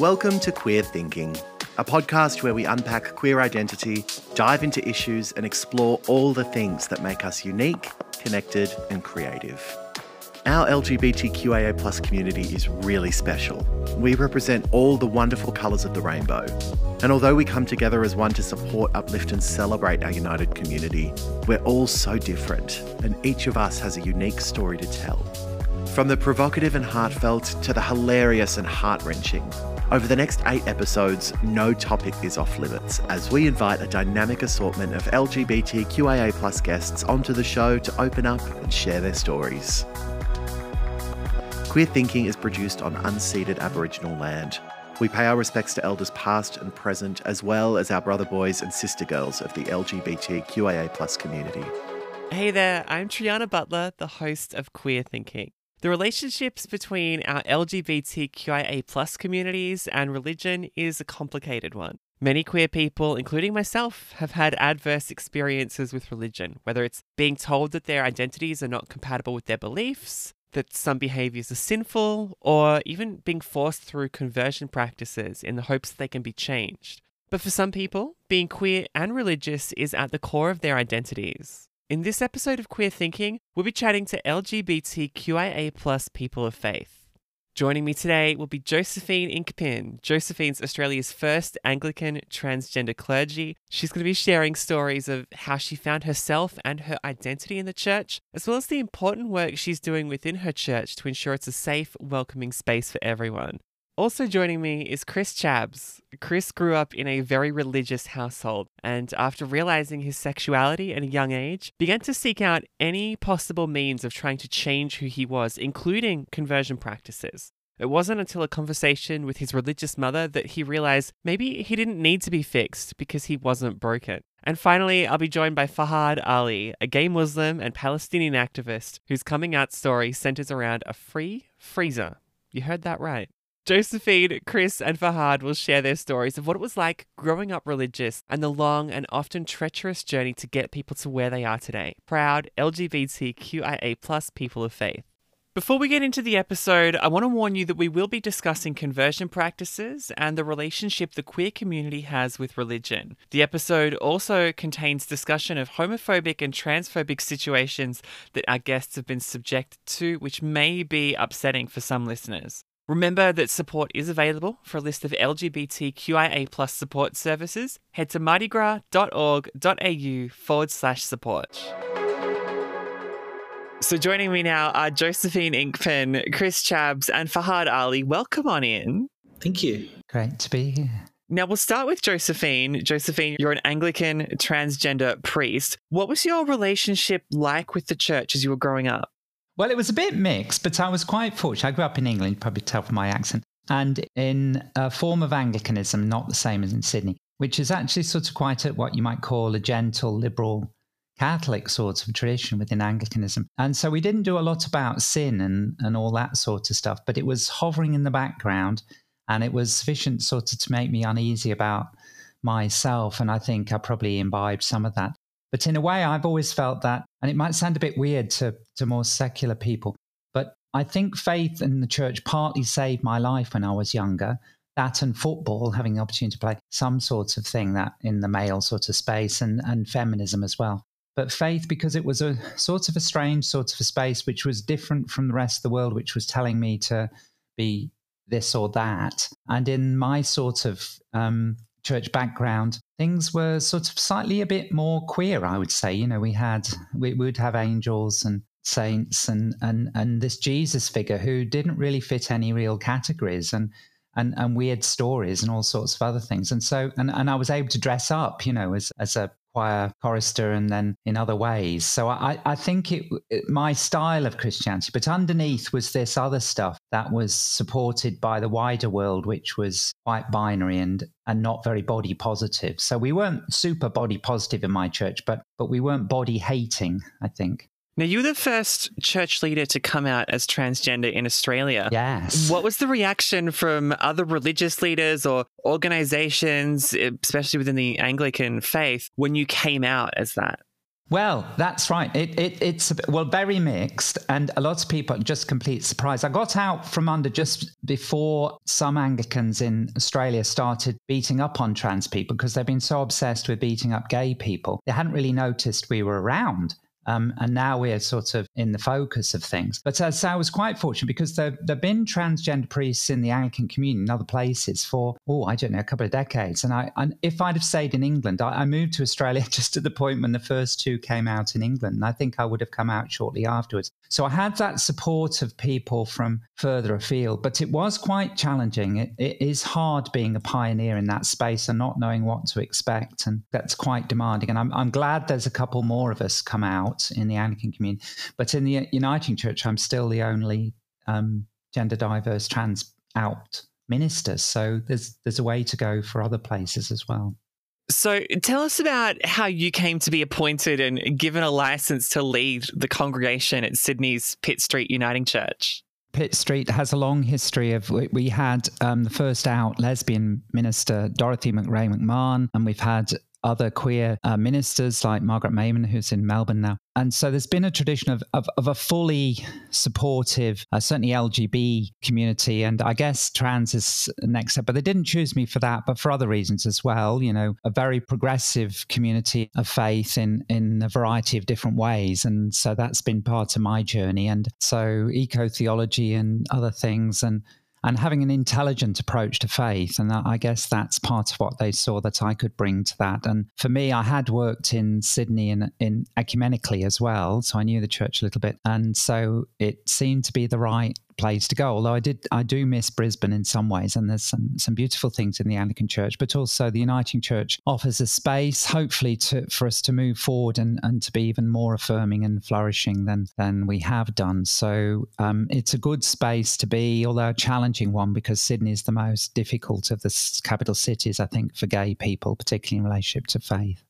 Welcome to Queer Thinking, a podcast where we unpack queer identity, dive into issues, and explore all the things that make us unique, connected, and creative. Our LGBTQIA plus community is really special. We represent all the wonderful colours of the rainbow. And although we come together as one to support, uplift, and celebrate our united community, we're all so different, and each of us has a unique story to tell. From the provocative and heartfelt to the hilarious and heart wrenching, over the next eight episodes, no topic is off limits as we invite a dynamic assortment of LGBTQIA guests onto the show to open up and share their stories. Queer Thinking is produced on unceded Aboriginal land. We pay our respects to elders past and present, as well as our brother boys and sister girls of the LGBTQIA community. Hey there, I'm Triana Butler, the host of Queer Thinking. The relationships between our LGBTQIA plus communities and religion is a complicated one. Many queer people, including myself, have had adverse experiences with religion, whether it's being told that their identities are not compatible with their beliefs, that some behaviors are sinful, or even being forced through conversion practices in the hopes that they can be changed. But for some people, being queer and religious is at the core of their identities. In this episode of Queer Thinking, we'll be chatting to LGBTQIA people of faith. Joining me today will be Josephine Inkpin. Josephine's Australia's first Anglican transgender clergy. She's going to be sharing stories of how she found herself and her identity in the church, as well as the important work she's doing within her church to ensure it's a safe, welcoming space for everyone. Also joining me is Chris Csabs. Chris grew up in a very religious household and after realizing his sexuality at a young age, began to seek out any possible means of trying to change who he was, including conversion practices. It wasn't until a conversation with his religious mother that he realized maybe he didn't need to be fixed because he wasn't broken. And finally, I'll be joined by Fahad Ali, a gay Muslim and Palestinian activist whose coming out story centers around a free freezer. You heard that right. Josephine, Chris, and Fahad will share their stories of what it was like growing up religious and the long and often treacherous journey to get people to where they are today. Proud LGBTQIA plus people of faith. Before we get into the episode, I want to warn you that we will be discussing conversion practices and the relationship the queer community has with religion. The episode also contains discussion of homophobic and transphobic situations that our guests have been subjected to, which may be upsetting for some listeners. Remember that support is available for a list of LGBTQIA plus support services. Head to mardigras.org.au forward slash support. So joining me now are Josephine Inkpin, Chris Csabs, and Fahad Ali. Welcome on in. Thank you. Great to be here. Now we'll start with Josephine. Josephine, you're an Anglican transgender priest. What was your relationship like with the church as you were growing up? Well, it was a bit mixed, but I was quite fortunate. I grew up in England, probably tell from my accent, and in a form of Anglicanism, not the same as in Sydney, which is actually sort of quite what you might call a gentle liberal Catholic sort of tradition within Anglicanism. And so we didn't do a lot about sin and, and all that sort of stuff, but it was hovering in the background and it was sufficient sort of to make me uneasy about myself. And I think I probably imbibed some of that. But in a way, I've always felt that, and it might sound a bit weird to, to more secular people, but I think faith in the church partly saved my life when I was younger. That and football, having the opportunity to play some sort of thing that in the male sort of space and, and feminism as well. But faith, because it was a sort of a strange sort of a space which was different from the rest of the world, which was telling me to be this or that. And in my sort of um, church background, things were sort of slightly a bit more queer, I would say. You know, we had, we would have angels and saints and, and, and this Jesus figure who didn't really fit any real categories and, and, and weird stories and all sorts of other things. And so, and, and I was able to dress up, you know, as, as a choir chorister and then in other ways. So I, I think it, it, my style of Christianity, but underneath was this other stuff that was supported by the wider world, which was quite binary and and not very body positive. So we weren't super body positive in my church, but but we weren't body hating. I think. Now, you were the first church leader to come out as transgender in Australia. Yes. What was the reaction from other religious leaders or organizations, eh, especially within the Anglican faith, when you came out as that? Well, that's right. It, it, it's well very mixed, and a lot of people just complete surprise. I got out from under just before some Anglicans in Australia started beating up on trans people because they've been so obsessed with beating up gay people. They hadn't really noticed we were around. Um, and now we're sort of in the focus of things. But as I was quite fortunate because there have been transgender priests in the Anglican community in other places for, oh, I don't know, a couple of decades. And I, and if I'd have stayed in England, I, I, moved to Australia just at the point when the first two came out in England. And I think I would have come out shortly afterwards. So I had that support of people from further afield, but it was quite challenging. It, it is hard being a pioneer in that space and not knowing what to expect. And that's quite demanding. And I'm, I'm glad there's a couple more of us come out out in the Anglican community. But in the Uniting Church, I'm still the only um, gender diverse trans out minister. So there's there's a way to go for other places as well. So tell us about how you came to be appointed and given a license to lead the congregation at Sydney's Pitt Street Uniting Church. Pitt Street has a long history of. We had um, the first out lesbian minister, Dorothy McRae McMahon, and we've had other queer uh, ministers like Margaret Mayman, who's in Melbourne now. And so there's been a tradition of, of, of a fully supportive, uh, certainly LGB community. And I guess trans is next step, but they didn't choose me for that, but for other reasons as well. You know, a very progressive community of faith in, in a variety of different ways. And so that's been part of my journey. And so eco theology and other things. And and having an intelligent approach to faith. And I guess that's part of what they saw that I could bring to that. And for me, I had worked in Sydney in, in ecumenically as well. So I knew the church a little bit. And so it seemed to be the right place to go. Although I did, I do miss Brisbane in some ways, and there's some some beautiful things in the Anglican Church, but also the Uniting Church offers a space, hopefully, to for us to move forward and and to be even more affirming and flourishing than than we have done. So um, it's a good space to be, although a challenging one because Sydney is the most difficult of the capital cities, I think, for gay people, particularly in relationship to faith.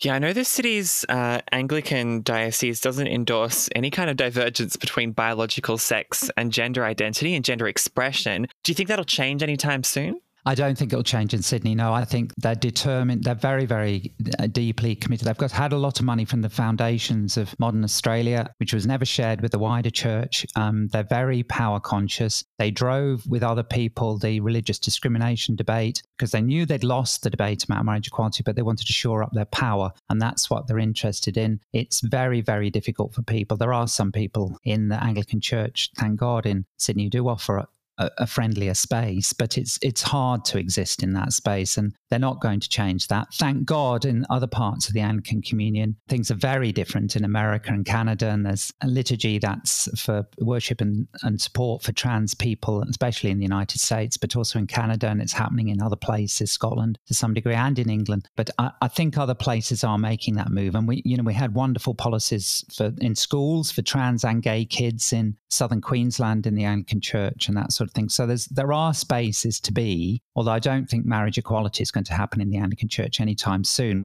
Yeah, I know the city's uh, Anglican diocese doesn't endorse any kind of divergence between biological sex and gender identity and gender expression. Do you think that'll change anytime soon? I don't think it'll change in Sydney. No, I think they're determined. They're very, very uh, deeply committed. They've got had a lot of money from the foundations of modern Australia, which was never shared with the wider church. Um, they're very power conscious. They drove with other people the religious discrimination debate because they knew they'd lost the debate about marriage equality, but they wanted to shore up their power, and that's what they're interested in. It's very, very difficult for people. There are some people in the Anglican Church, thank God, in Sydney who do offer a, a friendlier space, but it's it's hard to exist in that space, and they're not going to change that. Thank God, in other parts of the Anglican Communion, things are very different in America and Canada, and there's a liturgy that's for worship and, and support for trans people, especially in the United States, but also in Canada, and it's happening in other places, Scotland to some degree, and in England. But I, I think other places are making that move, and we, you know, we had wonderful policies for in schools for trans and gay kids in southern Queensland in the Anglican Church, and that sort of thing. So there's there are spaces to be, although I don't think marriage equality is going to happen in the Anglican Church anytime soon.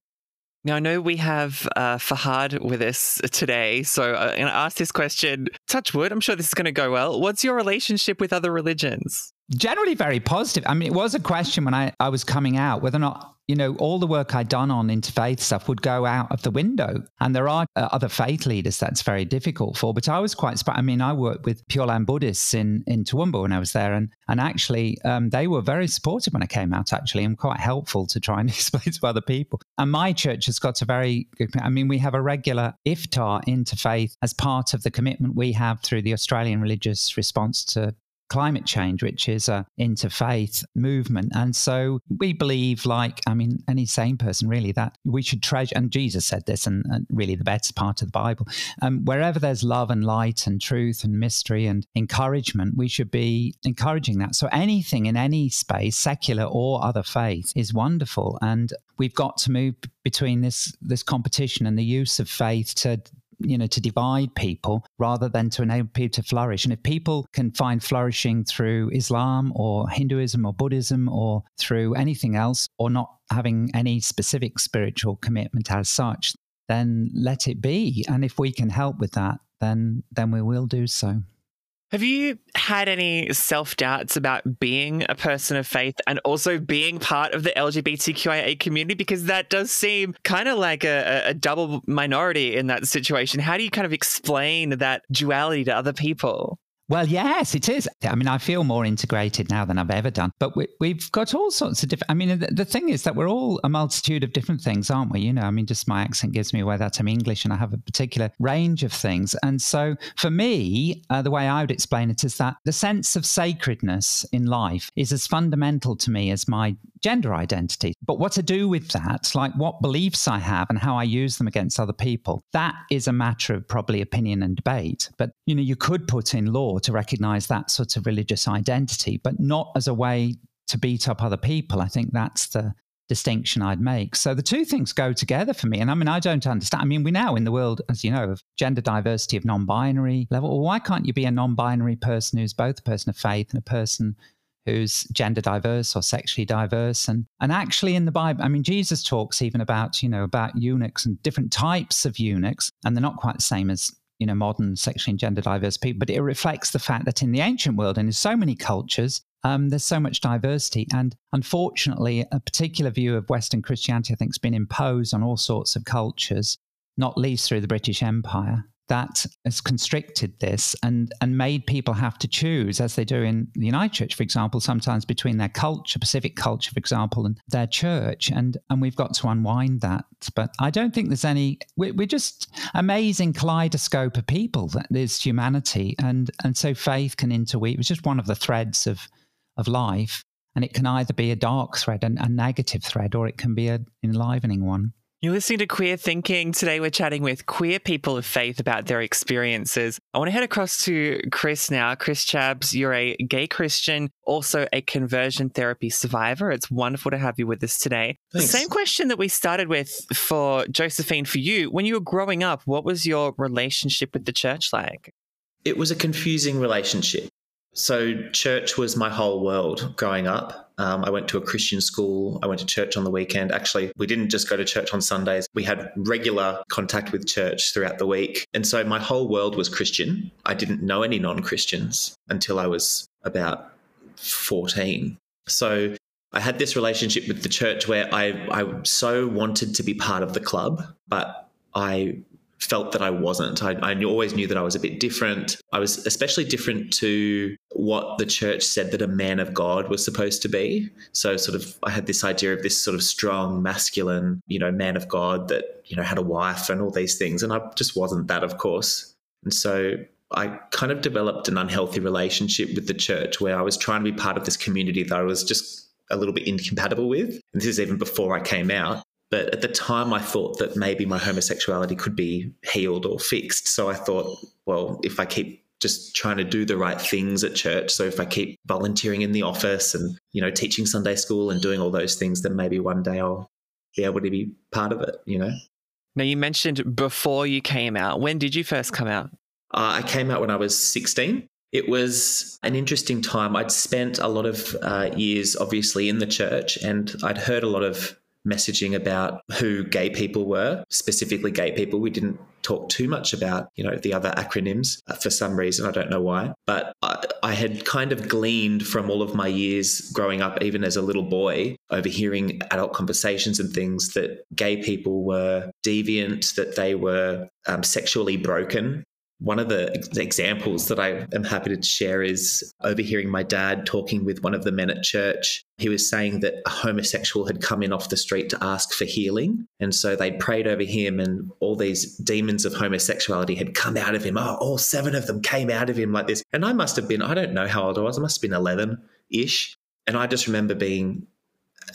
Now, I know we have uh, Fahad with us today, so I'm going to ask this question. Touch wood, I'm sure this is going to go well. What's your relationship with other religions? Generally, very positive. I mean, it was a question when I, I was coming out whether or not you know, all the work I'd done on interfaith stuff would go out of the window. And there are uh, other faith leaders that's very difficult for. But I was quite, I mean, I worked with Pure Land Buddhists in, in Toowoomba when I was there. And, and actually, um, they were very supportive when I came out, actually, and quite helpful to try and explain to other people. And my church has got a very good, I mean, we have a regular iftar interfaith as part of the commitment we have through the Australian religious response to climate change, which is a interfaith movement. And so we believe, like, I mean, any sane person really, that we should treasure, and Jesus said this, and, and really the best part of the Bible, um, wherever there's love and light and truth and mystery and encouragement, we should be encouraging that. So anything in any space, secular or other faith, is wonderful. And we've got to move between this this competition and the use of faith to you know, to divide people rather than to enable people to flourish. And if people can find flourishing through Islam or Hinduism or Buddhism or through anything else, or not having any specific spiritual commitment as such, then let it be. And if we can help with that, then then we will do so. Have you had any self doubts about being a person of faith and also being part of the LGBTQIA community? Because that does seem kind of like a, a, double minority in that situation. How do you kind of explain that duality to other people? Well, yes, it is. I mean, I feel more integrated now than I've ever done. But we, have got all sorts of different. I mean, the, the, thing is that we're all a multitude of different things, aren't we? You know, I mean, just my accent gives me away that I'm English and I have a particular range of things. And so for me, uh, the way I would explain it is that the sense of sacredness in life is as fundamental to me as my gender identity. But what to do with that, like what beliefs I have and how I use them against other people, that is a matter of probably opinion and debate. But, you know, you could put in law to recognize that sort of religious identity, but not as a way to beat up other people. I think that's the distinction I'd make. So the two things go together for me. And I mean, I don't understand. I mean, we're now in the world, as you know, of gender diversity of non binary level. Well, why can't you be a non binary person who's both a person of faith and a person who's gender diverse or sexually diverse and and actually in the bible i mean jesus talks even about you know about eunuchs and different types of eunuchs and they're not quite the same as you know modern sexually and gender diverse people but it reflects the fact that in the ancient world and in so many cultures um, there's so much diversity. And unfortunately a particular view of western christianity i think has been imposed on all sorts of cultures not least through the british empire that has constricted this and, and made people have to choose, as they do in the Uniting Church, for example, sometimes between their culture, Pacific culture, for example, and their church. And, and we've got to unwind that. But I don't think there's any, we're, we're just amazing kaleidoscope of people that there's humanity. And, and so faith can interweave. It's just one of the threads of, of life. And it can either be a dark thread, a, a negative thread, or it can be an enlivening one. You're listening to Queer Thinking. Today we're chatting with queer people of faith about their experiences. I want to head across to Chris now. Chris Csabs, you're a gay Christian, also a conversion therapy survivor. It's wonderful to have you with us today. Thanks. The same question that we started with for Josephine for you. When you were growing up, what was your relationship with the church like? It was a confusing relationship. So, church was my whole world growing up. Um, I went to a Christian school. I went to church on the weekend. Actually, we didn't just go to church on Sundays. We had regular contact with church throughout the week. And so my whole world was Christian. I didn't know any non Christians until I was about 14. So I had this relationship with the church where I, I so wanted to be part of the club, but I felt that I wasn't. I, I, always knew that I was a bit different. I was especially different to what the church said that a man of God was supposed to be. So, sort of, I had this idea of this sort of strong, masculine, you know, man of God that, you know, had a wife and all these things. And I just wasn't that, of course. And so I kind of developed an unhealthy relationship with the church where I was trying to be part of this community that I was just a little bit incompatible with. And this is even before I came out. But at the time, I thought that maybe my homosexuality could be healed or fixed. So I thought, well, if I keep just trying to do the right things at church, so if I keep volunteering in the office and, you know, teaching Sunday school and doing all those things, then maybe one day I'll be able to be part of it, you know? Now, you mentioned before you came out. When did you first come out? Uh, I came out when I was 16. It was an interesting time. I'd spent a lot of uh, years, obviously, in the church, and I'd heard a lot of messaging about who gay people were, specifically gay people. We didn't talk too much about, you know, the other acronyms uh, for some reason. I don't know why. But I, I, had kind of gleaned from all of my years growing up, even as a little boy, overhearing adult conversations and things that gay people were deviant, that they were um, sexually broken, one of the examples that I am happy to share is overhearing my dad talking with one of the men at church. He was saying that a homosexual had come in off the street to ask for healing. And so they prayed over him, and all these demons of homosexuality had come out of him. Oh, all seven of them came out of him like this. And I must have been, I don't know how old I was, I must have been 11 ish. And I just remember being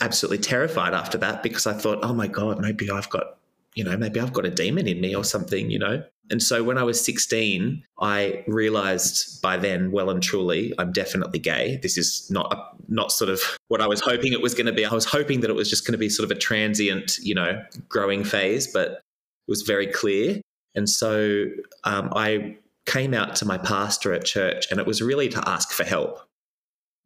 absolutely terrified after that because I thought, oh my God, maybe I've got you know, maybe I've got a demon in me or something, you know? And so when I was 16, I realized by then, well and truly, I'm definitely gay. This is not not sort of what I was hoping it was going to be. I was hoping that it was just going to be sort of a transient, you know, growing phase, but it was very clear. And so um, I came out to my pastor at church, and it was really to ask for help.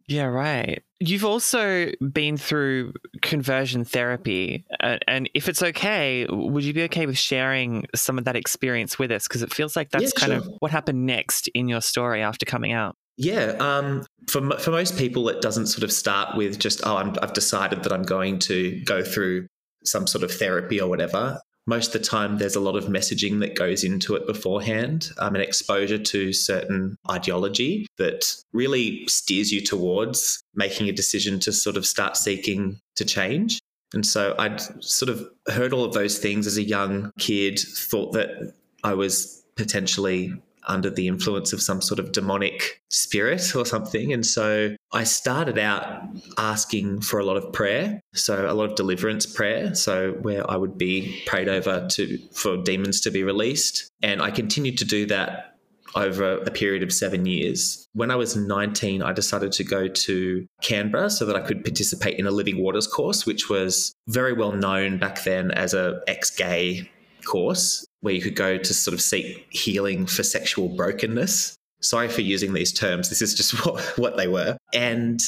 Yeah, right. You've also been through conversion therapy. And if it's okay, would you be okay with sharing some of that experience with us? Because it feels like that's Yeah, kind of what happened next in your story after coming out. Yeah, um, for for most people, it doesn't sort of start with just oh, I'm, I've decided that I'm going to go through some sort of therapy or whatever. Most of the time, there's a lot of messaging that goes into it beforehand, um, and exposure to certain ideology that really steers you towards making a decision to sort of start seeking to change. And so I'd sort of heard all of those things as a young kid, thought that I was potentially under the influence of some sort of demonic spirit or something. And so I started out asking for a lot of prayer. So a lot of deliverance prayer. So where I would be prayed over to for demons to be released. And I continued to do that over a period of seven years. When I was 19, I decided to go to Canberra so that I could participate in a Living Waters course, which was very well known back then as a ex-gay course where you could go to sort of seek healing for sexual brokenness. Sorry for using these terms. This is just what, what they were. And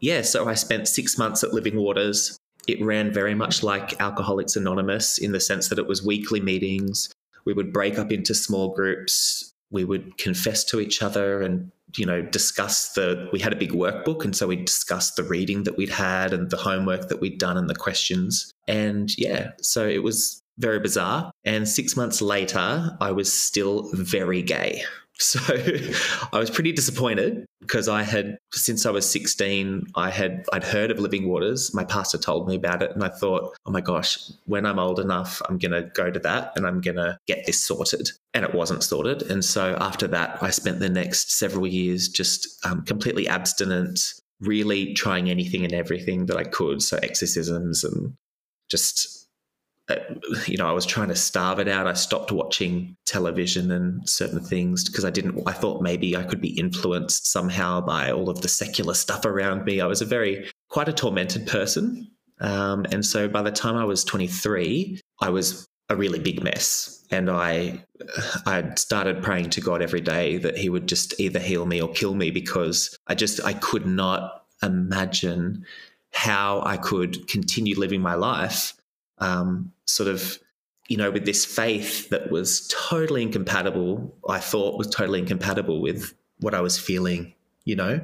yeah, so I spent six months at Living Waters. It ran very much like Alcoholics Anonymous in the sense that it was weekly meetings. We would break up into small groups. We would confess to each other and you know discuss the we had a big workbook and so we discussed the reading that we'd had and the homework that we'd done and the questions and yeah so it was very bizarre. And 6 months later I was still very gay. So I was pretty disappointed because I had since I was 16 I had I'd heard of living waters. My pastor told me about it and I thought oh my gosh when I'm old enough I'm going to go to that and I'm going to get this sorted. And it wasn't sorted. And so after that I spent the next several years just um, completely abstinent really trying anything and everything that I could. So exorcisms and just you know, I was trying to starve it out. I stopped watching television and certain things because I didn't, I thought maybe I could be influenced somehow by all of the secular stuff around me. I was a very, quite a tormented person. Um, and so by the time I was 23, I was a really big mess. And I, I started praying to God every day that He would just either heal me or kill me because I just, I could not imagine how I could continue living my life um, sort of, you know, with this faith that was totally incompatible, I thought was totally incompatible with what I was feeling, you know?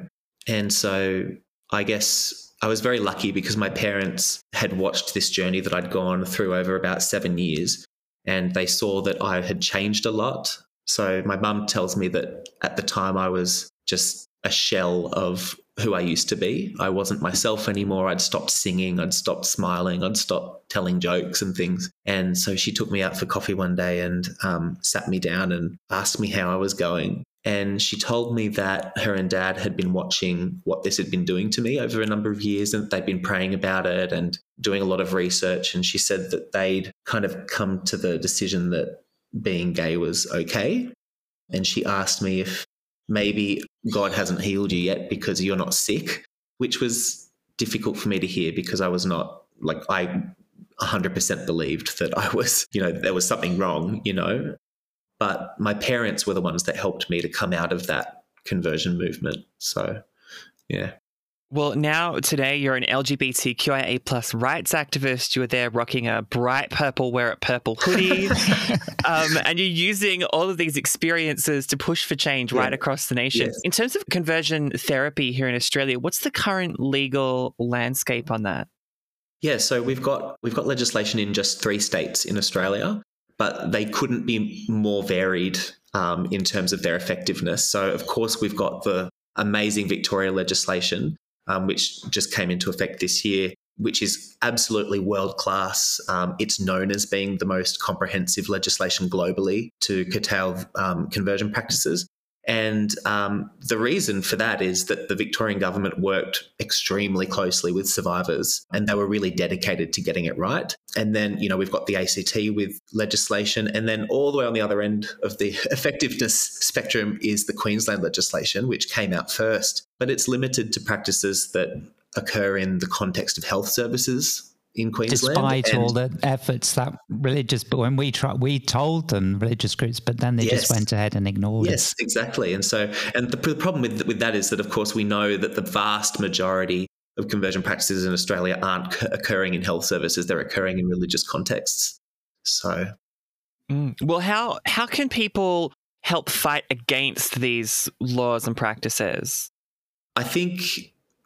And so I guess I was very lucky because my parents had watched this journey that I'd gone through over about seven years and they saw that I had changed a lot. So my mum tells me that at the time I was just a shell of who I used to be. I wasn't myself anymore. I'd stopped singing, I'd stopped smiling, I'd stopped telling jokes and things. And so she took me out for coffee one day and um, sat me down and asked me how I was going. And she told me that her and dad had been watching what this had been doing to me over a number of years and they'd been praying about it and doing a lot of research. And she said that they'd kind of come to the decision that being gay was okay. And she asked me if maybe God hasn't healed you yet because you're not sick, which was difficult for me to hear because I was not like, I 100% believed that I was, you know, there was something wrong, you know. But my parents were the ones that helped me to come out of that conversion movement. So, yeah. Well, now today you're an LGBTQIA plus rights activist. You were there rocking a bright purple wear it purple hoodie, um, and you're using all of these experiences to push for change Yeah. right across the nation. Yes. In terms of conversion therapy here in Australia, what's the current legal landscape on that? Yeah, so we've got we've got legislation in just three states in Australia, but they couldn't be more varied um, in terms of their effectiveness. So of course we've got the amazing Victoria legislation, um, which just came into effect this year, which is absolutely world class. Um, it's known as being the most comprehensive legislation globally to curtail um, conversion practices. And um, the reason for that is that the Victorian government worked extremely closely with survivors and they were really dedicated to getting it right. And then, you know, we've got the ACT with legislation. And then all the way on the other end of the effectiveness spectrum is the Queensland legislation, which came out first. But it's limited to practices that occur in the context of health services in Queensland. Despite and all the efforts that religious, but when we try, we told them religious groups, but then they yes. just went ahead and ignored yes, it. Yes, exactly. And so, and the, the problem with with that is that, of course, we know that the vast majority of conversion practices in Australia aren't occurring in health services; they're occurring in religious contexts. So, mm. well, how how can people help fight against these laws and practices? I think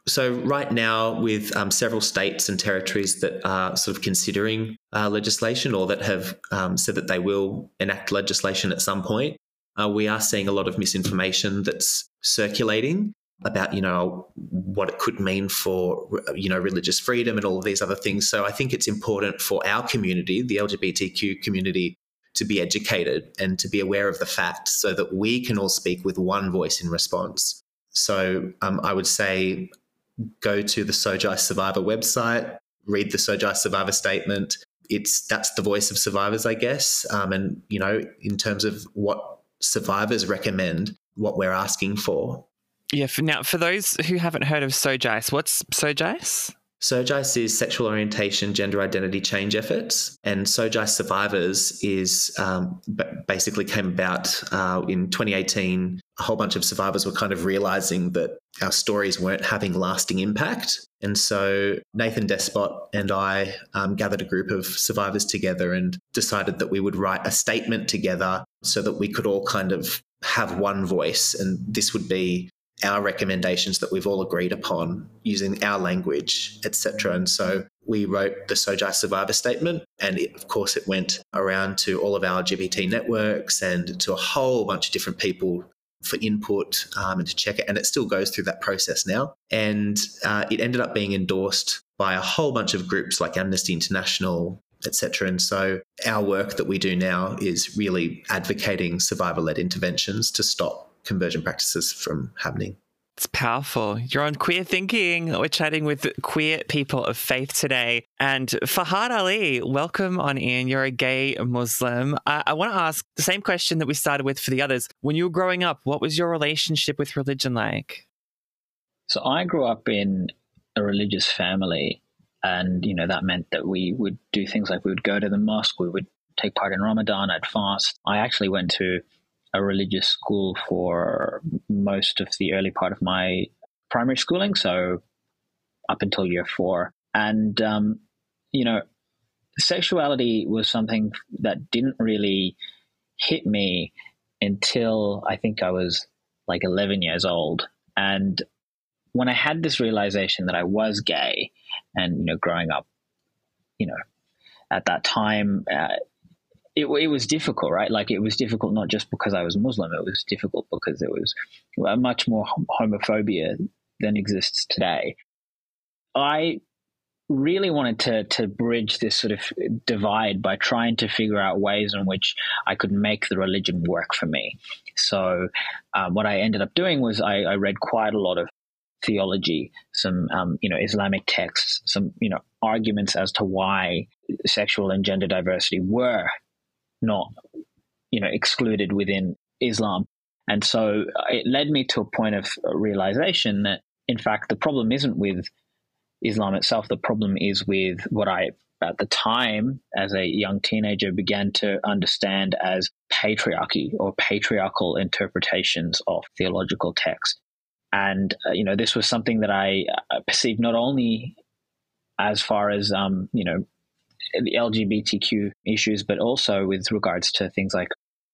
so right now, with um, several states and territories that are sort of considering uh, legislation or that have um, said that they will enact legislation at some point, uh, we are seeing a lot of misinformation that's circulating about you know what it could mean for you know religious freedom and all of these other things. So I think it's important for our community, the LGBTQ community, to be educated and to be aware of the facts, so that we can all speak with one voice in response. So um, I would say go to the SOGI Survivor website, read the SOGI Survivor statement. It's that's the voice of survivors, I guess. Um, and you know, in terms of what survivors recommend, what we're asking for. Yeah. For now, for those who haven't heard of SOGICE, what's SOGICE? SOGICE is sexual orientation, gender identity change efforts, and SOGICE Survivors is um, basically came about uh, in 2018. A whole bunch of survivors were kind of realizing that our stories weren't having lasting impact, and so Nathan Despott and I um, gathered a group of survivors together and decided that we would write a statement together so that we could all kind of have one voice, and this would be our recommendations that we've all agreed upon using our language, etc. And so we wrote the SOGI Survivor Statement, and it, of course, it went around to all of our LGBT networks and to a whole bunch of different people for input um, and to check it. And it still goes through that process now. And uh, it ended up being endorsed by a whole bunch of groups like Amnesty International, etc. And so our work that we do now is really advocating survivor led interventions to stop conversion practices from happening. It's powerful. You're on Queer Thinking. We're chatting with queer people of faith today. And Fahad Ali, welcome on in. You're a gay Muslim. I, I want to ask the same question that we started with for the others. When you were growing up, what was your relationship with religion like? So I grew up in a religious family. And, you know, that meant that we would do things like we would go to the mosque, we would take part in Ramadan, I'd fast. I actually went to a religious school for most of the early part of my primary schooling, so up until year four. And, um, you know, sexuality was something that didn't really hit me until I think I was like 11 years old. And when I had this realization that I was gay and, you know, growing up, you know, at that time, uh, it, it was difficult, right? Like it was difficult not just because I was Muslim. It was difficult because there was much more homophobia than exists today. I really wanted to to bridge this sort of divide by trying to figure out ways in which I could make the religion work for me. So, um, what I ended up doing was I, I, read quite a lot of theology, some um, you know Islamic texts, some you know arguments as to why sexual and gender diversity were not, you know, excluded within Islam. And so uh, it led me to a point of realization that, in fact, the problem isn't with Islam itself. The problem is with what I, at the time, as a young teenager, began to understand as patriarchy or patriarchal interpretations of theological text. And, uh, you know, this was something that I uh, perceived not only as far as, um, you know, the LGBTQ issues, but also with regards to things like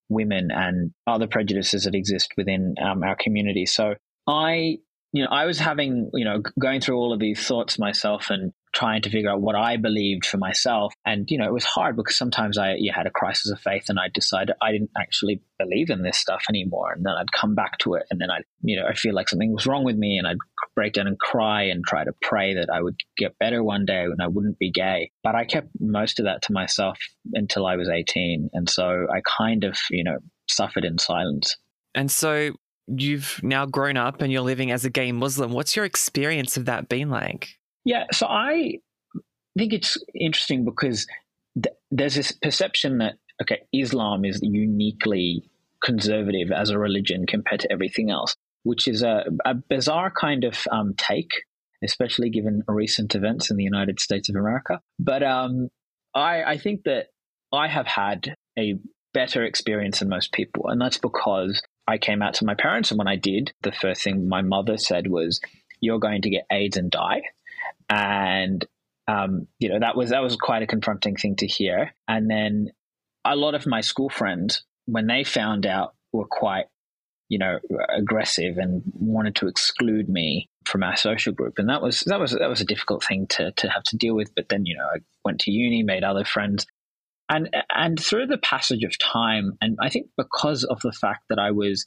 women and other prejudices that exist within um, our community. So I, you know, I was having, you know, going through all of these thoughts myself and trying to figure out what I believed for myself. And, you know, it was hard because sometimes I you had a crisis of faith and I decided I didn't actually believe in this stuff anymore. And then I'd come back to it and then I'd, you know, I feel like something was wrong with me and I'd break down and cry and try to pray that I would get better one day and I wouldn't be gay. But I kept most of that to myself until I was 18. And so I kind of, you know, suffered in silence. And so you've now grown up and you're living as a gay Muslim. What's your experience of that been like? Yeah, so I think it's interesting because th- there's this perception that okay, Islam is uniquely conservative as a religion compared to everything else, which is a, a bizarre kind of um, take. especially given recent events in the United States of America. But um, I, I think that I have had a better experience than most people, and that's because I came out to my parents, and when I did, the first thing my mother said was, "You're going to get AIDS and die," and um, you know that was that was quite a confronting thing to hear. And then a lot of my school friends, when they found out, were quite you know aggressive and wanted to exclude me from our social group. And that was that was that was a difficult thing to to have to deal with. But then you know I went to uni made other friends. And and through the passage of time and I think because of the fact that I was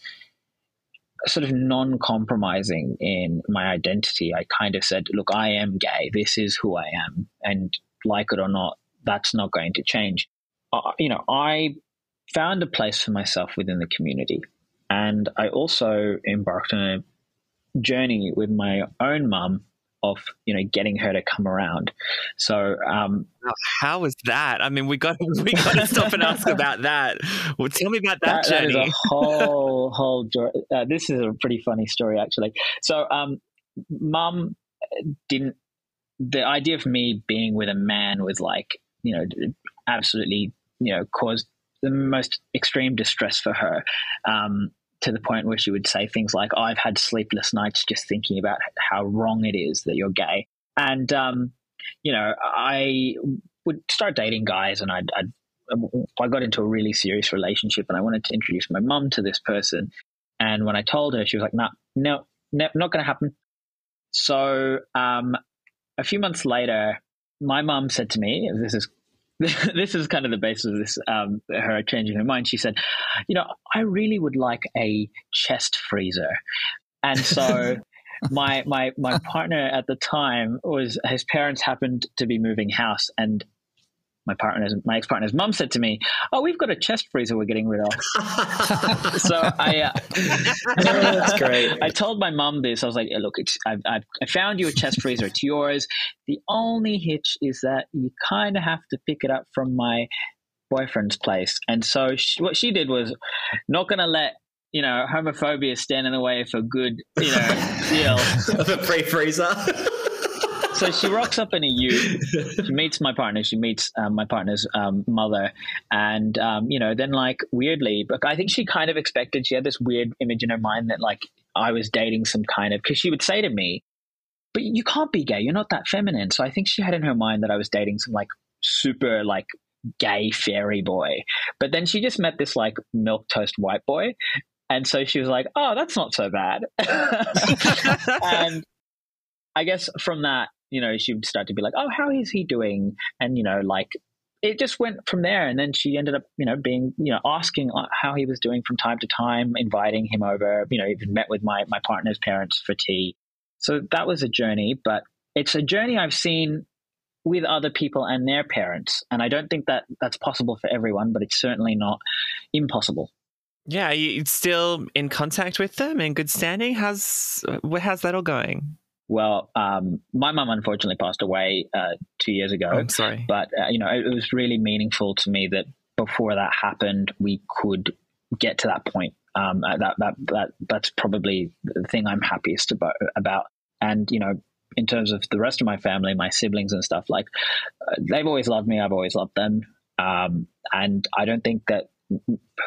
sort of non-compromising in my identity. I kind of said look I am gay. This is who I am. And like it or not that's not going to change. Uh, you know I found a place for myself within the community. And I also embarked on a journey with my own mum of you know getting her to come around. So um, how was that? I mean, we got we got to stop and ask about that. Well, tell me about that, that journey. That is a whole whole. Uh, this is a pretty funny story actually. So, um, mum didn't. The idea of me being with a man was like you know absolutely you know caused the most extreme distress for her. Um, to the point where she would say things like, oh, I've had sleepless nights just thinking about how wrong it is that you're gay. And, um, you know, I would start dating guys and I'd, I'd, I got into a really serious relationship and I wanted to introduce my mum to this person. And when I told her, she was like, nah, no, no, not going to happen. So um, a few months later, my mum said to me, this is this is kind of the basis of this um, her changing her mind. She said you know i really would like a chest freezer. And so my my my partner at the time was his parents happened to be moving house and my partner's my ex partner's mum said to me, "Oh, we've got a chest freezer we're getting rid of." so I, uh, that's great. I told my mum this. I was like, "Look, I've, I've, I found you a chest freezer. It's yours. The only hitch is that you kind of have to pick it up from my boyfriend's place." And so she, what she did was not going to let you know homophobia stand in the way for good you know deal. the free freezer so she rocks up in a U. She meets my partner. She meets um, my partner's um, mother, and um, you know, then like weirdly, but I think she kind of expected. She had this weird image in her mind that like I was dating some kind of because she would say to me, "But you can't be gay. You're not that feminine." So I think she had in her mind that I was dating some like super like gay fairy boy. But then she just met this like milk toast white boy. And so she was like, oh, that's not so bad. and I guess from that, you know, she would start to be like, oh, how is he doing? And, you know, like it just went from there. And then she ended up, you know, being, you know, asking uh, how he was doing from time to time, inviting him over, you know, even met with my, my partner's parents for tea. So that was a journey, but it's a journey I've seen with other people and their parents. And I don't think that that's possible for everyone, but it's certainly not impossible. Yeah, you still in contact with them in good standing? How's how's that all going? Well, um, my mum unfortunately passed away uh, two years ago. Oh, I'm sorry, but uh, you know it, it was really meaningful to me that before that happened, we could get to that point. Um, uh, that that that that's probably the thing I'm happiest about. About and you know, in terms of the rest of my family, my siblings and stuff, like uh, they've always loved me. I've always loved them, um, and I don't think that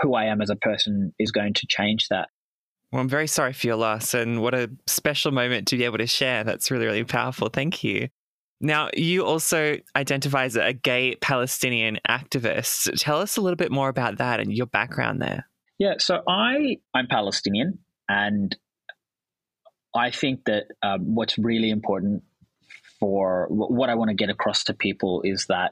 who I am as a person is going to change that. Well, I'm very sorry for your loss, and what a special moment to be able to share. That's really, really powerful. Thank you. Now, you also identify as a gay Palestinian activist. Tell us a little bit more about that and your background there. Yeah, so I I'm Palestinian, and I think that um, what's really important for what I want to get across to people is that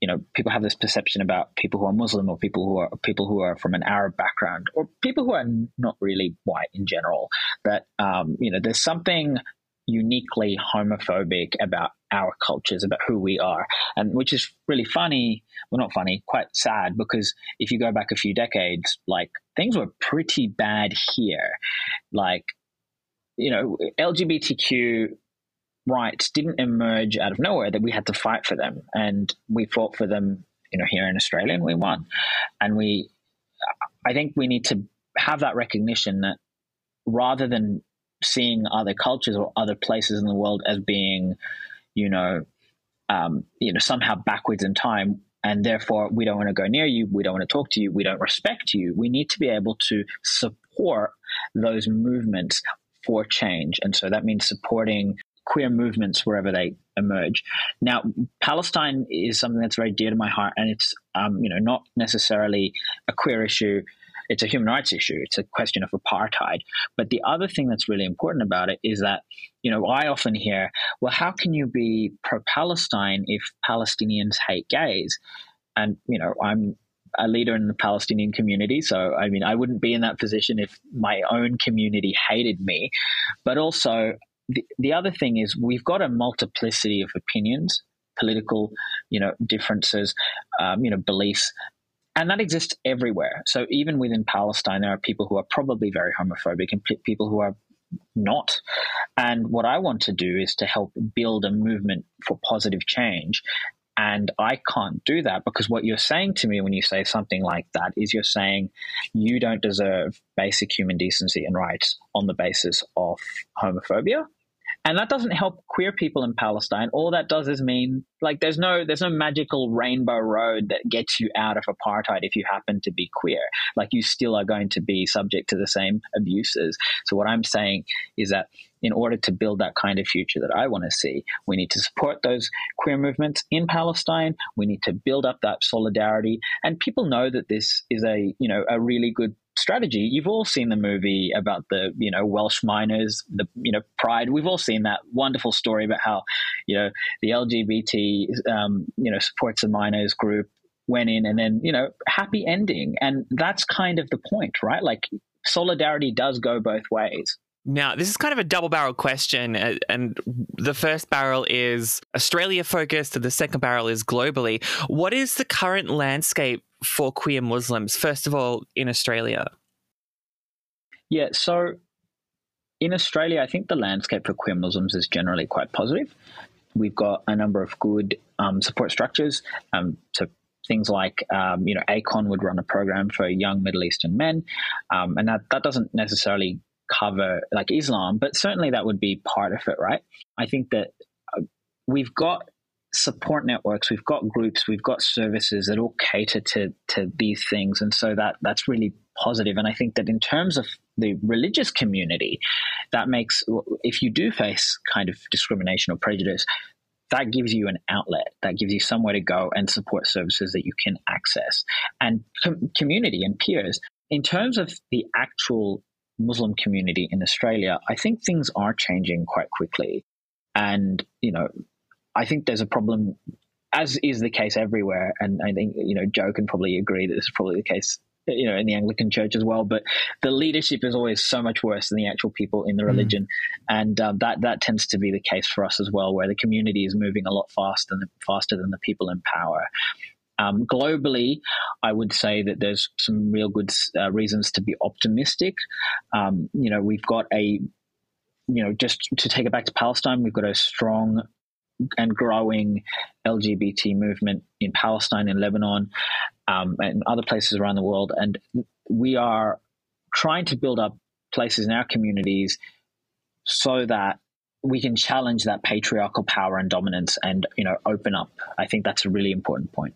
you know, people have this perception about people who are Muslim or people who are people who are from an Arab background or people who are not really white in general. That um, you know, there's something uniquely homophobic about our cultures, about who we are, and which is really funny. Well, not funny, quite sad because if you go back a few decades, like things were pretty bad here. Like, you know, LGBTQ rights didn't emerge out of nowhere that we had to fight for them and we fought for them you know here in australia and we won and we i think we need to have that recognition that rather than seeing other cultures or other places in the world as being, you know, um, you know, somehow backwards in time, and therefore we don't want to go near you, we don't want to talk to you, we don't respect you. We need to be able to support those movements for change, and so that means supporting queer movements wherever they emerge. Now, Palestine is something that's very dear to my heart, and it's um, you know not necessarily a queer issue it's a human rights issue. It's a question of apartheid. But the other thing that's really important about it is that, you know, I often hear, well, how can you be pro Palestine if Palestinians hate gays? And, you know, I'm a leader in the Palestinian community. So, I mean, I wouldn't be in that position if my own community hated me. But also, the, the other thing is we've got a multiplicity of opinions political, you know, differences, um, you know, beliefs, and that exists everywhere. So even within Palestine, there are people who are probably very homophobic and people who are not. And what I want to do is to help build a movement for positive change. And I can't do that because what you're saying to me when you say something like that is you're saying you don't deserve basic human decency and rights on the basis of homophobia. And that doesn't help queer people in Palestine. All that does is mean like there's no there's no magical rainbow road that gets you out of apartheid if you happen to be queer. Like you still are going to be subject to the same abuses. So what I'm saying is that in order to build that kind of future that I want to see, we need to support those queer movements in Palestine. We need to build up that solidarity, and people know that this is a you know a really good strategy. You've all seen the movie about the you know Welsh miners, the you know Pride. We've all seen that wonderful story about how you know the LGBT um, you know supports the miners group went in and then you know happy ending, and that's kind of the point, right? Like solidarity does go both ways. Now, this is kind of a double barrel question. Uh, and the first barrel is Australia focused, and the second barrel is globally. What is the current landscape for queer Muslims, first of all, in Australia? Yeah, so in Australia, I think the landscape for queer Muslims is generally quite positive. We've got a number of good um, support structures. Um, so things like, um, you know, ACON would run a program for young Middle Eastern men, um, and that that doesn't necessarily cover like Islam, but certainly that would be part of it, right? I think that uh, we've got support networks, we've got groups, we've got services that all cater to to these things, and so that that's really positive. And I think that in terms of the religious community, that makes if you do face kind of discrimination or prejudice, that gives you an outlet, that gives you somewhere to go and support services that you can access, and com- community and peers. In terms of the actual Muslim community in Australia, I think things are changing quite quickly. And, you know, I think there's a problem, as is the case everywhere. And I think, you know, Joe can probably agree that this is probably the case, you know, in the Anglican church as well. But the leadership is always so much worse than the actual people in the hmm. religion. Mm. And um, that, that tends to be the case for us as well, where the community is moving a lot faster than, faster than the people in power. Um, globally, I would say that there's some real good uh, reasons to be optimistic. Um, you know, we've got a, you know, just to take it back to Palestine, we've got a strong and growing LGBT movement in Palestine and Lebanon um, and other places around the world. And we are trying to build up places in our communities so that we can challenge that patriarchal power and dominance and you know open up i think that's a really important point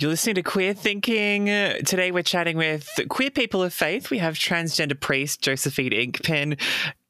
you're listening to Queer Thinking. Today we're chatting with queer people of faith. We have transgender priest Josephine Inkpin,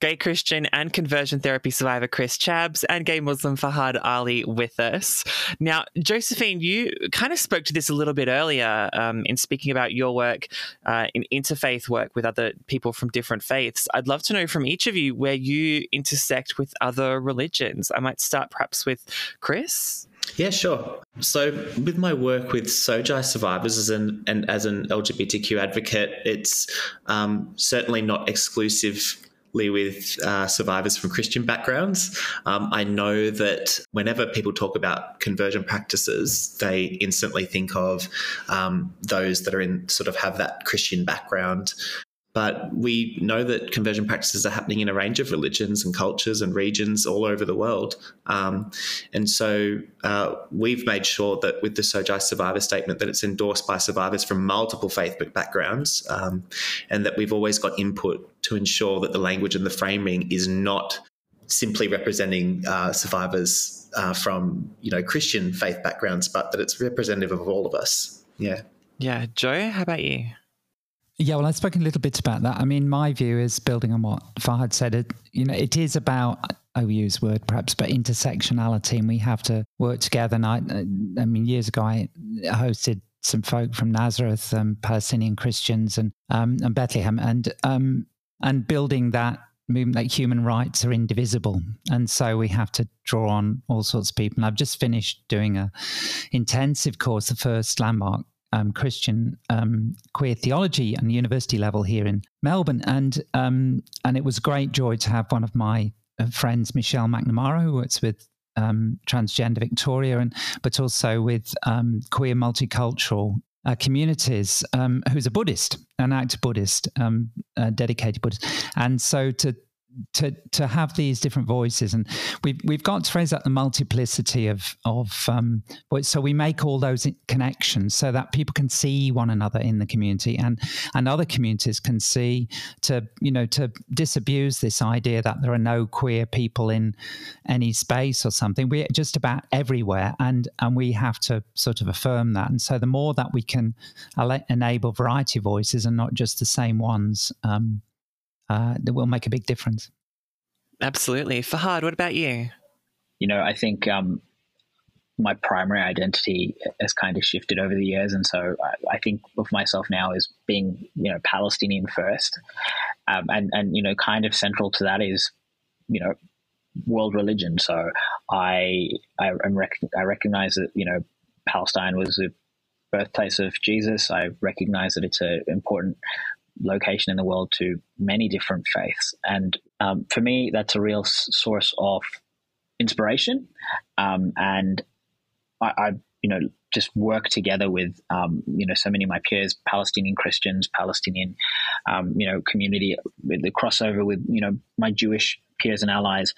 gay Christian and conversion therapy survivor Chris Csabs, and gay Muslim Fahad Ali with us. Now, Josephine, you kind of spoke to this a little bit earlier um, in speaking about your work uh, in interfaith work with other people from different faiths. I'd love to know from each of you where you intersect with other religions. I might start perhaps with Chris. Yeah, sure. So, with my work with SOGI survivors as an and as an LGBTQ advocate, it's um, certainly not exclusively with uh, survivors from Christian backgrounds. Um, I know that whenever people talk about conversion practices, they instantly think of um, those that are in sort of have that Christian background. But we know that conversion practices are happening in a range of religions and cultures and regions all over the world. Um, and so uh, we've made sure that with the SOGI survivor statement that it's endorsed by survivors from multiple faith backgrounds um, and that we've always got input to ensure that the language and the framing is not simply representing uh, survivors uh, from you know Christian faith backgrounds, but that it's representative of all of us. Yeah. Yeah, Joe, how about you? Yeah, well, I've spoken a little bit about that. I mean, my view is building on what Fahad said. It, you know, it is about I use word perhaps, but intersectionality, and we have to work together. And I, I mean, years ago, I hosted some folk from Nazareth, um, Palestinian Christians, and um, and Bethlehem, and um, and building that movement that human rights are indivisible, and so we have to draw on all sorts of people. And I've just finished doing a intensive course, the first landmark um, Christian um, queer theology and university level here in Melbourne, and um, and it was great joy to have one of my uh, friends, Michelle McNamara, who works with um, Transgender Victoria, and but also with um, queer multicultural uh, communities, um, who's a Buddhist, an active Buddhist, dedicated Buddhist, and so to to to have these different voices. And we've we've got to raise up the multiplicity of of um, so we make all those connections so that people can see one another in the community and and other communities can see to you know to disabuse this idea that there are no queer people in any space or something. We're just about everywhere and and we have to sort of affirm that. And so the more that we can enable variety of voices and not just the same ones um, uh, that will make a big difference. Absolutely. Fahad, what about you? You know, I think um, my primary identity has kind of shifted over the years. And so I, I think of myself now as being, you know, Palestinian first. Um, and, and, you know, kind of central to that is, you know, world religion. So I, I, rec- I recognize that, you know, Palestine was the birthplace of Jesus. I recognize that it's an important location in the world to many different faiths. And um, for me, that's a real source of inspiration. Um, and I, I, you know, just work together with, um, you know, so many of my peers, Palestinian Christians, Palestinian, um, you know, community, the crossover with, you know, my Jewish peers and allies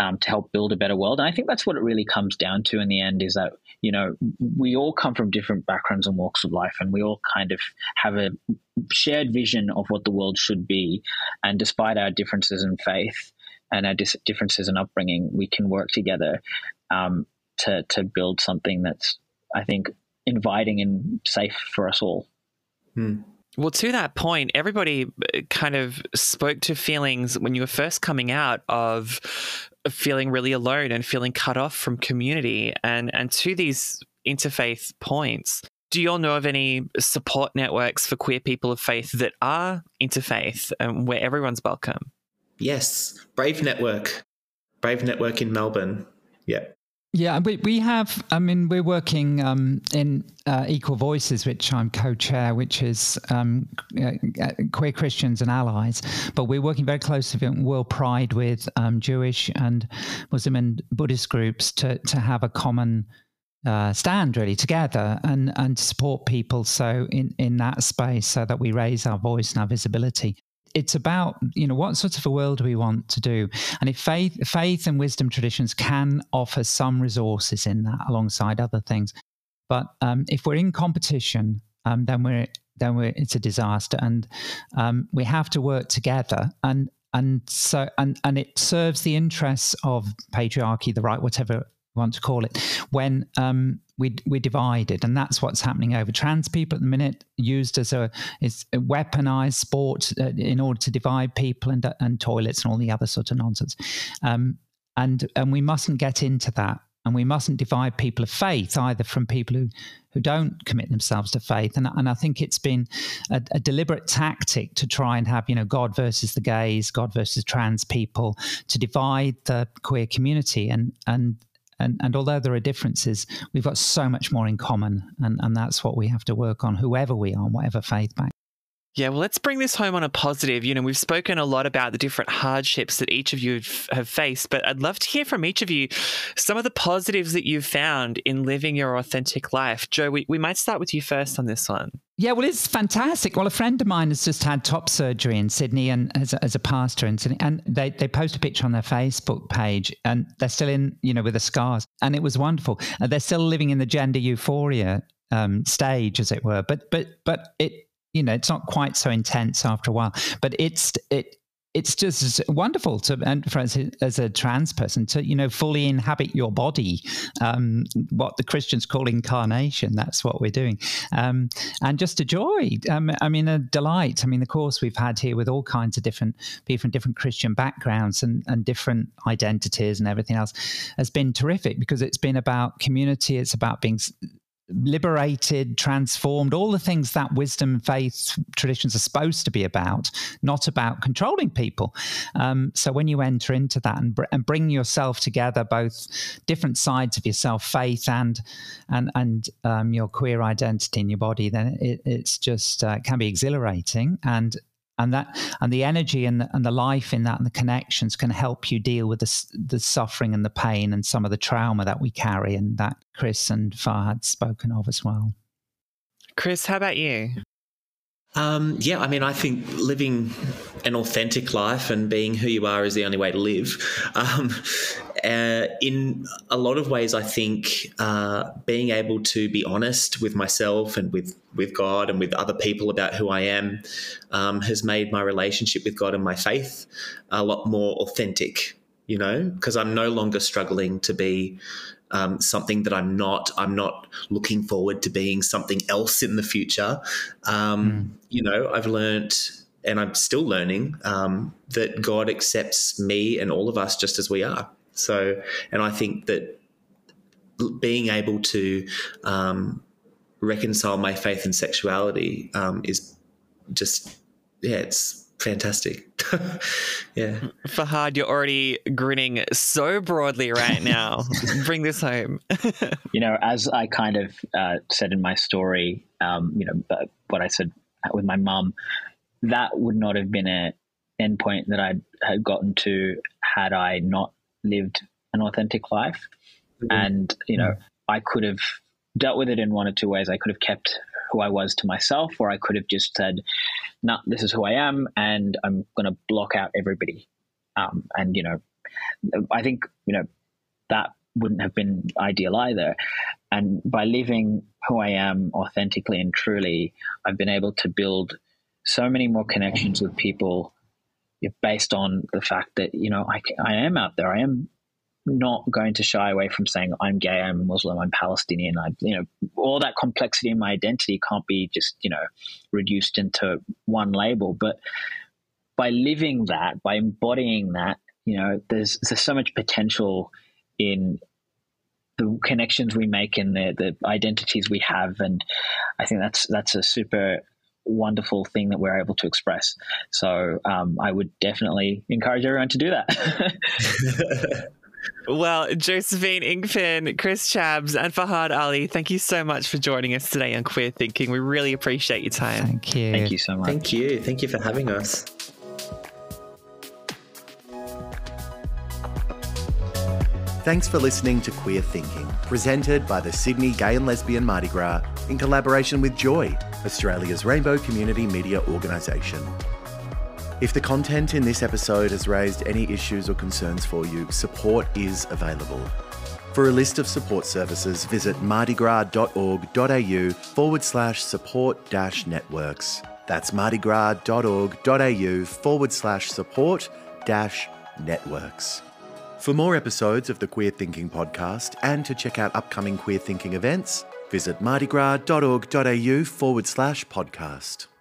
um, to help build a better world. And I think that's what it really comes down to in the end is that, you know, we all come from different backgrounds and walks of life, and we all kind of have a shared vision of what the world should be. And despite our differences in faith and our dis- differences in upbringing, we can work together um, to, to build something that's, I think, inviting and safe for us all. Hmm. Well, to that point, everybody uh, kind of spoke to feelings when you were first coming out of feeling really alone and feeling cut off from community. And and to these interfaith points, do you all know of any support networks for queer people of faith that are interfaith and where everyone's welcome? Yes, Brave Network, Brave Network in Melbourne. Yeah. Yeah, we, we have, I mean, we're working um, in uh, Equal Voices, which I'm co chair, which is um, uh, uh, queer Christians and allies. But we're working very closely with World Pride with um, Jewish and Muslim and Buddhist groups to, to have a common uh, stand really together and, and support people so in, in that space so that we raise our voice and our visibility it's about you know what sort of a world we want to do. And if faith faith and wisdom traditions can offer some resources in that alongside other things. But um, if we're in competition um, then we're then we're it's a disaster. And um, we have to work together. And and so and and it serves the interests of patriarchy the right whatever want to call it, when um, we we're divided, and that's what's happening over trans people at the minute, used as a is weaponized sport uh, in order to divide people and and toilets and all the other sort of nonsense, um, and and we mustn't get into that. And we mustn't divide people of faith either from people who, who don't commit themselves to faith. And, and I think it's been a, a deliberate tactic to try and have, you know, God versus the gays, God versus trans people, to divide the queer community. And, and and, and although there are differences, we've got so much more in common. And, and that's what we have to work on, whoever we are, whatever faith back. Yeah, well, let's bring this home on a positive. You know, we've spoken a lot about the different hardships that each of you have faced, but I'd love to hear from each of you some of the positives that you've found in living your authentic life. Joe, we, we might start with you first on this one. Yeah, well, it's fantastic. Well, a friend of mine has just had top surgery in Sydney and as a, as a pastor in Sydney, and they, they post a picture on their Facebook page and they're still in, you know, with the scars. And it was wonderful. Uh, they're still living in the gender euphoria um, stage, as it were. But, but, but it, you know it's not quite so intense after a while but it's it it's just wonderful to and for as as a trans person to you know fully inhabit your body um, what the christians call incarnation. That's what we're doing. Um, and just a joy. Um, i mean a delight. I mean the course we've had here with all kinds of different people from different christian backgrounds and, and different identities and everything else has been terrific because it's been about community. It's about being liberated, transformed, all the things that wisdom, faith, traditions are supposed to be about, not about controlling people. Um, so when you enter into that and, br- and, bring yourself together, both different sides of yourself, faith and and and um, your queer identity in your body, then it, it's just uh, can be exhilarating and and that and the energy and the, and the life in that and the connections can help you deal with the, the suffering and the pain and some of the trauma that we carry and that chris and Fahad spoken of as well chris how about you um, yeah, I mean, I think living an authentic life and being who you are is the only way to live. Um, uh, in a lot of ways, I think uh, being able to be honest with myself and with with God and with other people about who I am um, has made my relationship with God and my faith a lot more authentic. You know, because I'm no longer struggling to be um, something that I'm not. I'm not looking forward to being something else in the future. Um, mm. You know, I've learned and I'm still learning um, that God accepts me and all of us just as we are. So, and I think that being able to um, reconcile my faith and sexuality um, is just, yeah, it's fantastic. yeah. Fahad, you're already grinning so broadly right now. Bring this home. you know, as I kind of uh, said in my story, um, you know, what I said with my mum, that would not have been an endpoint that I had gotten to had I not lived an authentic life. Mm-hmm. And, you know, mm-hmm. I could have dealt with it in one or two ways. I could have kept who I was to myself, or I could have just said, "No, nah, this is who I am, and I'm going to block out everybody." Um, and you know, I think you know that wouldn't have been ideal either. And by living who I am authentically and truly, I've been able to build so many more connections with people based on the fact that you know I, I am out there. I am not going to shy away from saying I'm gay, I'm Muslim, I'm Palestinian. I, you know, all that complexity in my identity can't be just you know reduced into one label. But by living that, by embodying that, you know, there's there's so much potential in the connections we make and the the identities we have, and I think that's that's a super wonderful thing that we're able to express. So um, I would definitely encourage everyone to do that. Well, Josephine Inkpin, Chris Csabs, and Fahad Ali, thank you so much for joining us today on Queer Thinking. We really appreciate your time. Thank you. Thank you so much. Thank you. Thank you for having us. Thanks for listening to Queer Thinking, presented by the Sydney Gay and Lesbian Mardi Gras in collaboration with Joy, Australia's Rainbow Community Media Organisation. If the content in this episode has raised any issues or concerns for you, support is available. For a list of support services, visit mardigras.org.au forward slash support dash networks. That's mardigras.org.au forward slash support dash networks. For more episodes of the Queer Thinking podcast and to check out upcoming queer thinking events, visit mardigras.org.au forward slash podcast.